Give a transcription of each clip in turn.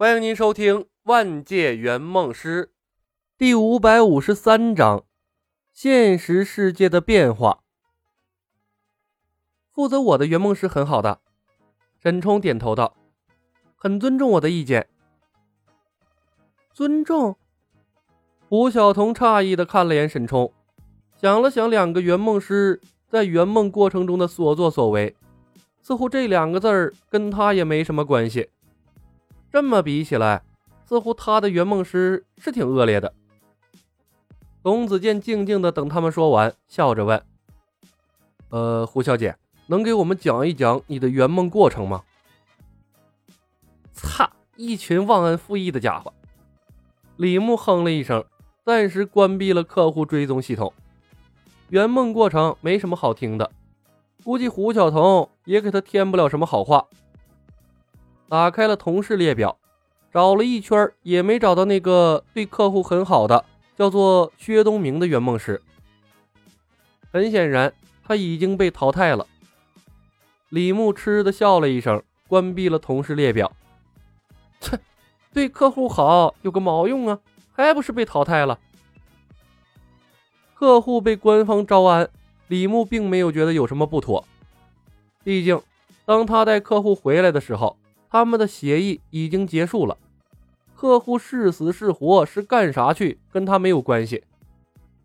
欢迎您收听《万界圆梦师》第五百五十三章：现实世界的变化。负责我的圆梦师很好的，沈冲点头道：“很尊重我的意见。”尊重？胡晓彤诧异的看了眼沈冲，想了想两个圆梦师在圆梦过程中的所作所为，似乎这两个字儿跟他也没什么关系。这么比起来，似乎他的圆梦师是挺恶劣的。董子健静静的等他们说完，笑着问：“呃，胡小姐，能给我们讲一讲你的圆梦过程吗？”擦，一群忘恩负义的家伙！李牧哼了一声，暂时关闭了客户追踪系统。圆梦过程没什么好听的，估计胡晓彤也给他添不了什么好话。打开了同事列表，找了一圈也没找到那个对客户很好的，叫做薛东明的圆梦师。很显然，他已经被淘汰了。李牧嗤的笑了一声，关闭了同事列表。切，对客户好有个毛用啊，还不是被淘汰了？客户被官方招安，李牧并没有觉得有什么不妥。毕竟，当他带客户回来的时候。他们的协议已经结束了，客户是死是活是干啥去，跟他没有关系。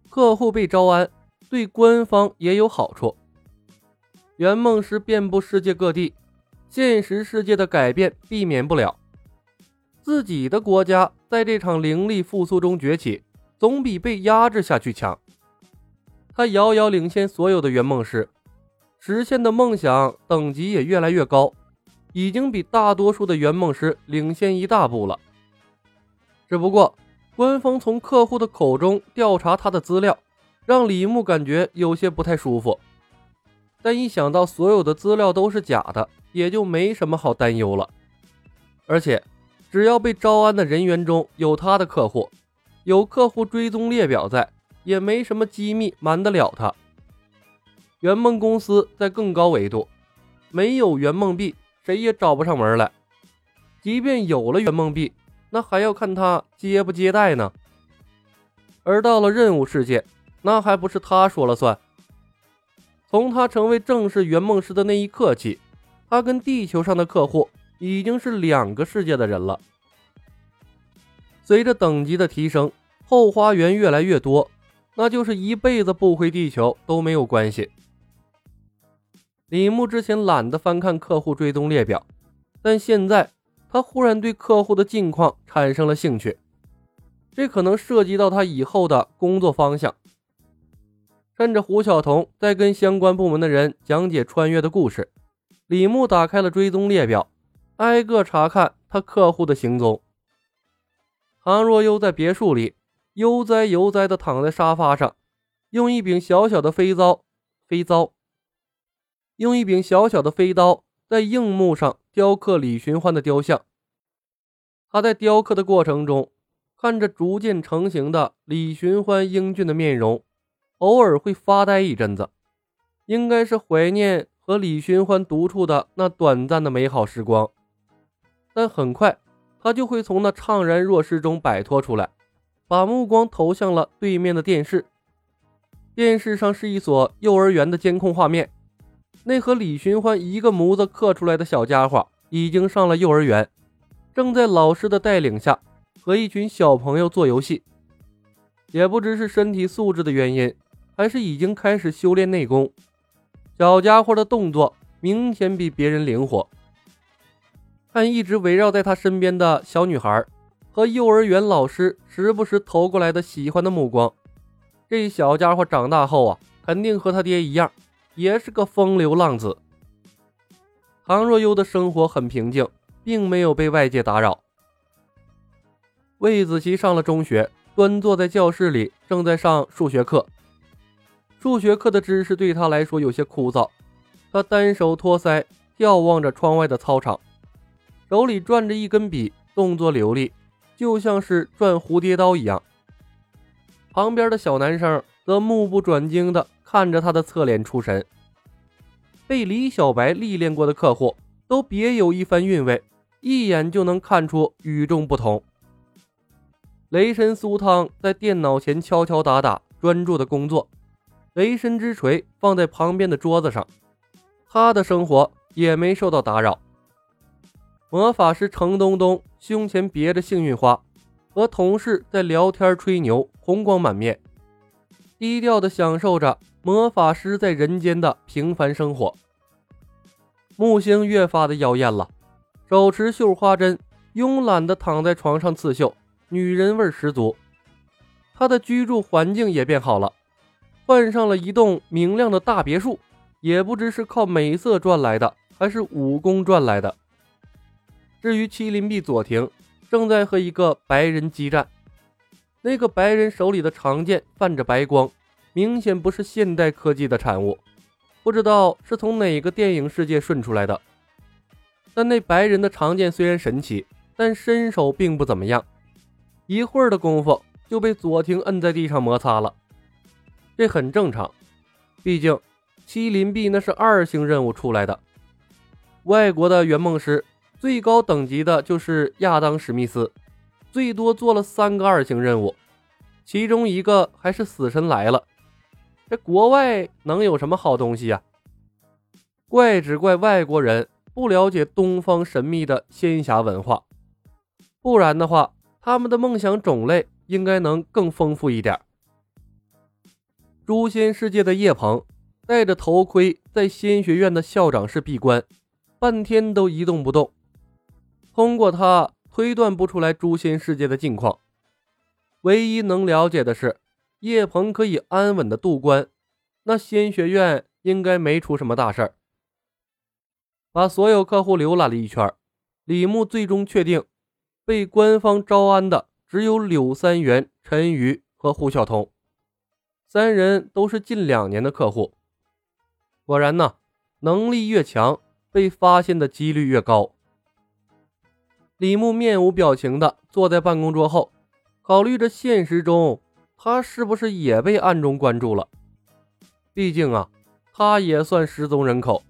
客户被招安，对官方也有好处。圆梦师遍布世界各地，现实世界的改变避免不了。自己的国家在这场灵力复苏中崛起，总比被压制下去强。他遥遥领先所有的圆梦师，实现的梦想等级也越来越高。已经比大多数的圆梦师领先一大步了。只不过，官方从客户的口中调查他的资料，让李牧感觉有些不太舒服。但一想到所有的资料都是假的，也就没什么好担忧了。而且，只要被招安的人员中有他的客户，有客户追踪列表在，也没什么机密瞒得了他。圆梦公司在更高维度，没有圆梦币。谁也找不上门来。即便有了圆梦币，那还要看他接不接待呢。而到了任务世界，那还不是他说了算。从他成为正式圆梦师的那一刻起，他跟地球上的客户已经是两个世界的人了。随着等级的提升，后花园越来越多，那就是一辈子不回地球都没有关系。李牧之前懒得翻看客户追踪列表，但现在他忽然对客户的近况产生了兴趣，这可能涉及到他以后的工作方向。趁着胡晓彤在跟相关部门的人讲解穿越的故事，李牧打开了追踪列表，挨个查看他客户的行踪。唐若悠在别墅里悠哉悠哉地躺在沙发上，用一柄小小的飞刀，飞刀。用一柄小小的飞刀在硬木上雕刻李寻欢的雕像。他在雕刻的过程中，看着逐渐成型的李寻欢英俊的面容，偶尔会发呆一阵子，应该是怀念和李寻欢独处的那短暂的美好时光。但很快，他就会从那怅然若失中摆脱出来，把目光投向了对面的电视。电视上是一所幼儿园的监控画面。那和李寻欢一个模子刻出来的小家伙已经上了幼儿园，正在老师的带领下和一群小朋友做游戏。也不知是身体素质的原因，还是已经开始修炼内功，小家伙的动作明显比别人灵活。看一直围绕在他身边的小女孩和幼儿园老师时不时投过来的喜欢的目光，这小家伙长大后啊，肯定和他爹一样。也是个风流浪子。唐若悠的生活很平静，并没有被外界打扰。魏子琪上了中学，端坐在教室里，正在上数学课。数学课的知识对他来说有些枯燥，他单手托腮，眺望着窗外的操场，手里转着一根笔，动作流利，就像是转蝴蝶刀一样。旁边的小男生则目不转睛的。看着他的侧脸出神，被李小白历练过的客户都别有一番韵味，一眼就能看出与众不同。雷神苏汤在电脑前敲敲打打，专注的工作。雷神之锤放在旁边的桌子上，他的生活也没受到打扰。魔法师程东东胸前别着幸运花，和同事在聊天吹牛，红光满面，低调的享受着魔法师在人间的平凡生活。木星越发的妖艳了，手持绣花针，慵懒的躺在床上刺绣，女人味十足。她的居住环境也变好了。换上了一栋明亮的大别墅，也不知是靠美色赚来的，还是武功赚来的。至于麒麟臂左庭，正在和一个白人激战，那个白人手里的长剑泛着白光，明显不是现代科技的产物，不知道是从哪个电影世界顺出来的。但那白人的长剑虽然神奇，但身手并不怎么样，一会儿的功夫就被左庭摁在地上摩擦了。这很正常，毕竟麒麟臂那是二星任务出来的。外国的圆梦师最高等级的就是亚当·史密斯，最多做了三个二星任务，其中一个还是死神来了。这国外能有什么好东西呀？怪只怪外国人不了解东方神秘的仙侠文化，不然的话，他们的梦想种类应该能更丰富一点。诛仙世界的叶鹏戴着头盔，在仙学院的校长室闭关，半天都一动不动。通过他推断不出来诛仙世界的境况，唯一能了解的是叶鹏可以安稳的渡关，那仙学院应该没出什么大事儿。把所有客户浏览了一圈，李牧最终确定被官方招安的只有柳三元、陈瑜和胡晓彤。三人都是近两年的客户，果然呢，能力越强，被发现的几率越高。李牧面无表情的坐在办公桌后，考虑着现实中他是不是也被暗中关注了。毕竟啊，他也算失踪人口，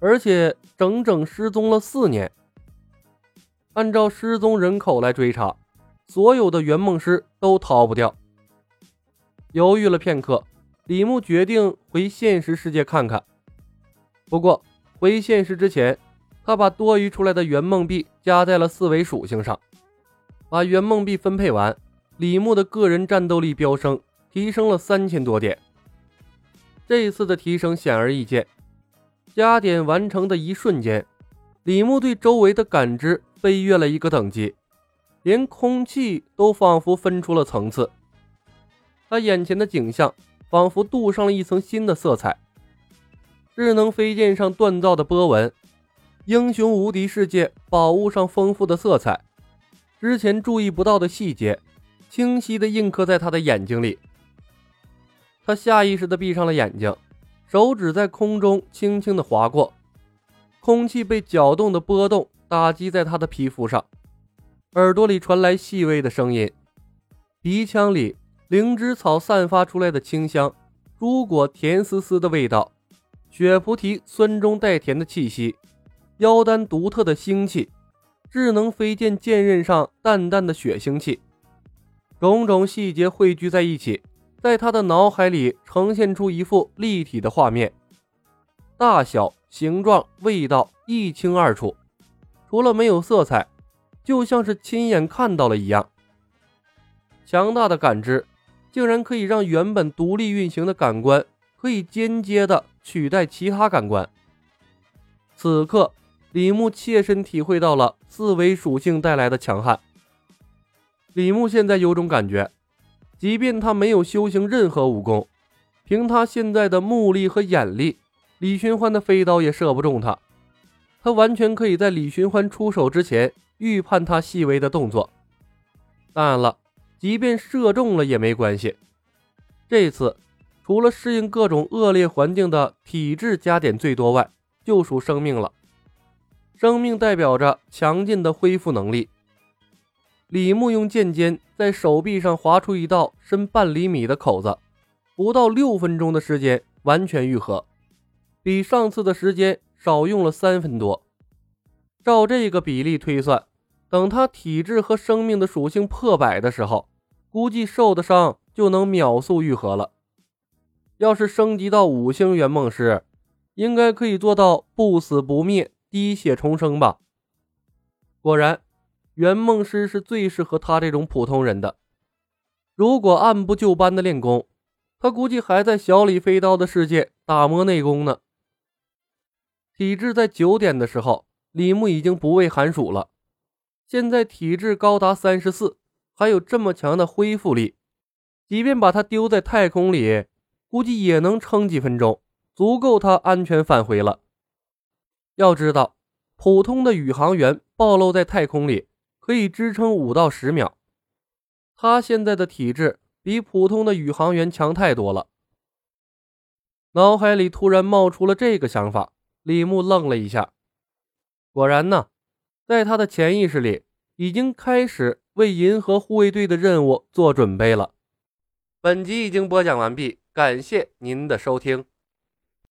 而且整整失踪了四年。按照失踪人口来追查，所有的圆梦师都逃不掉。犹豫了片刻，李牧决定回现实世界看看。不过，回现实之前，他把多余出来的圆梦币加在了四维属性上。把圆梦币分配完，李牧的个人战斗力飙升，提升了三千多点。这次的提升显而易见，加点完成的一瞬间，李牧对周围的感知飞跃了一个等级，连空气都仿佛分出了层次。他眼前的景象仿佛镀上了一层新的色彩，智能飞剑上锻造的波纹，英雄无敌世界宝物上丰富的色彩，之前注意不到的细节，清晰的印刻在他的眼睛里。他下意识的闭上了眼睛，手指在空中轻轻的划过，空气被搅动的波动打击在他的皮肤上，耳朵里传来细微的声音，鼻腔里。灵芝草散发出来的清香，朱果甜丝丝的味道，雪菩提酸中带甜的气息，妖丹独特的腥气，智能飞剑剑刃上淡淡的血腥气，种种细节汇聚在一起，在他的脑海里呈现出一幅立体的画面，大小、形状、味道一清二楚，除了没有色彩，就像是亲眼看到了一样。强大的感知。竟然可以让原本独立运行的感官，可以间接的取代其他感官。此刻，李牧切身体会到了四维属性带来的强悍。李牧现在有种感觉，即便他没有修行任何武功，凭他现在的目力和眼力，李寻欢的飞刀也射不中他。他完全可以在李寻欢出手之前预判他细微的动作。当然了。即便射中了也没关系。这次除了适应各种恶劣环境的体质加点最多外，就属生命了。生命代表着强劲的恢复能力。李牧用剑尖在手臂上划出一道深半厘米的口子，不到六分钟的时间完全愈合，比上次的时间少用了三分多。照这个比例推算，等他体质和生命的属性破百的时候，估计受的伤就能秒速愈合了。要是升级到五星圆梦师，应该可以做到不死不灭、滴血重生吧？果然，圆梦师是最适合他这种普通人的。如果按部就班的练功，他估计还在小李飞刀的世界打磨内功呢。体质在九点的时候。李牧已经不畏寒暑了，现在体质高达三十四，还有这么强的恢复力，即便把他丢在太空里，估计也能撑几分钟，足够他安全返回了。要知道，普通的宇航员暴露在太空里可以支撑五到十秒，他现在的体质比普通的宇航员强太多了。脑海里突然冒出了这个想法，李牧愣了一下。果然呢，在他的潜意识里，已经开始为银河护卫队的任务做准备了。本集已经播讲完毕，感谢您的收听。